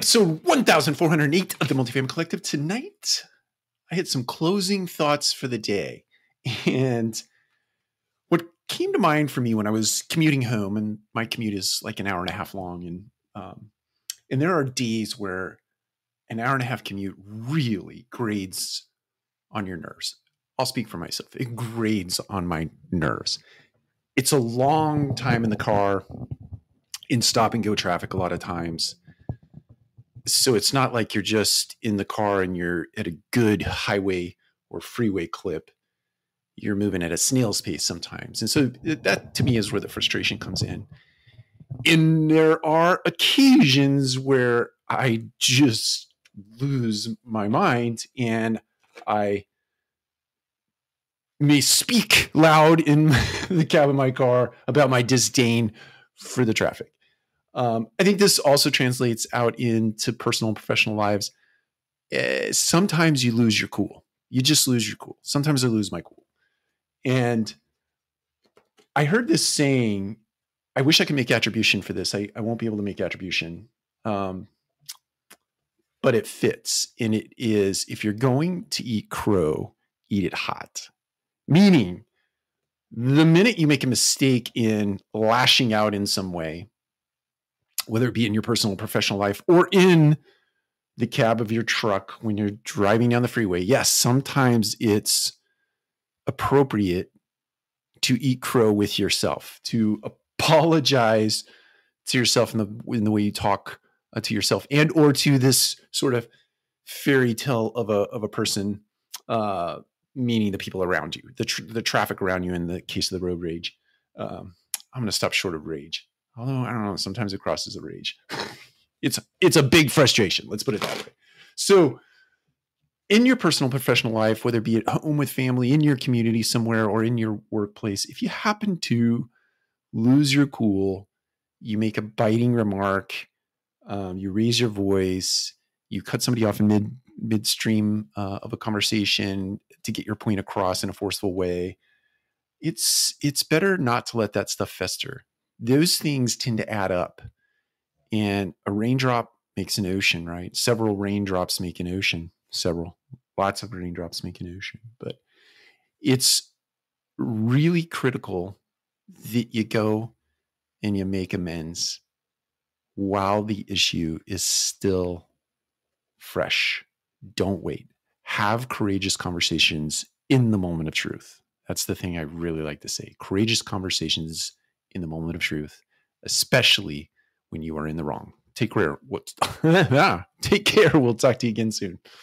episode 1408 of the Multifamily Collective. Tonight, I had some closing thoughts for the day. And what came to mind for me when I was commuting home, and my commute is like an hour and a half long, and um, and there are days where an hour and a half commute really grades on your nerves. I'll speak for myself. It grades on my nerves. It's a long time in the car, in stop and go traffic a lot of times so it's not like you're just in the car and you're at a good highway or freeway clip. You're moving at a snail's pace sometimes. And so that to me is where the frustration comes in. And there are occasions where i just lose my mind and i may speak loud in the cab of my car about my disdain for the traffic um, I think this also translates out into personal and professional lives. Uh, sometimes you lose your cool. You just lose your cool. Sometimes I lose my cool. And I heard this saying, I wish I could make attribution for this. I, I won't be able to make attribution. Um, but it fits. And it is if you're going to eat crow, eat it hot. Meaning, the minute you make a mistake in lashing out in some way, whether it be in your personal professional life or in the cab of your truck when you're driving down the freeway. Yes, sometimes it's appropriate to eat crow with yourself, to apologize to yourself in the in the way you talk uh, to yourself, and or to this sort of fairy tale of a of a person, uh, meaning the people around you, the tr- the traffic around you. In the case of the road rage, um, I'm going to stop short of rage. Although I don't know, sometimes it crosses a rage. it's it's a big frustration. Let's put it that way. So in your personal professional life, whether it be at home with family, in your community somewhere, or in your workplace, if you happen to lose your cool, you make a biting remark, um, you raise your voice, you cut somebody off in mid midstream uh, of a conversation to get your point across in a forceful way. It's it's better not to let that stuff fester those things tend to add up. And a raindrop makes an ocean, right? Several raindrops make an ocean, several, lots of raindrops make an ocean. But it's really critical that you go and you make amends while the issue is still fresh. Don't wait. Have courageous conversations in the moment of truth. That's the thing I really like to say. Courageous conversations in the moment of truth, especially when you are in the wrong. Take care. Take care. We'll talk to you again soon.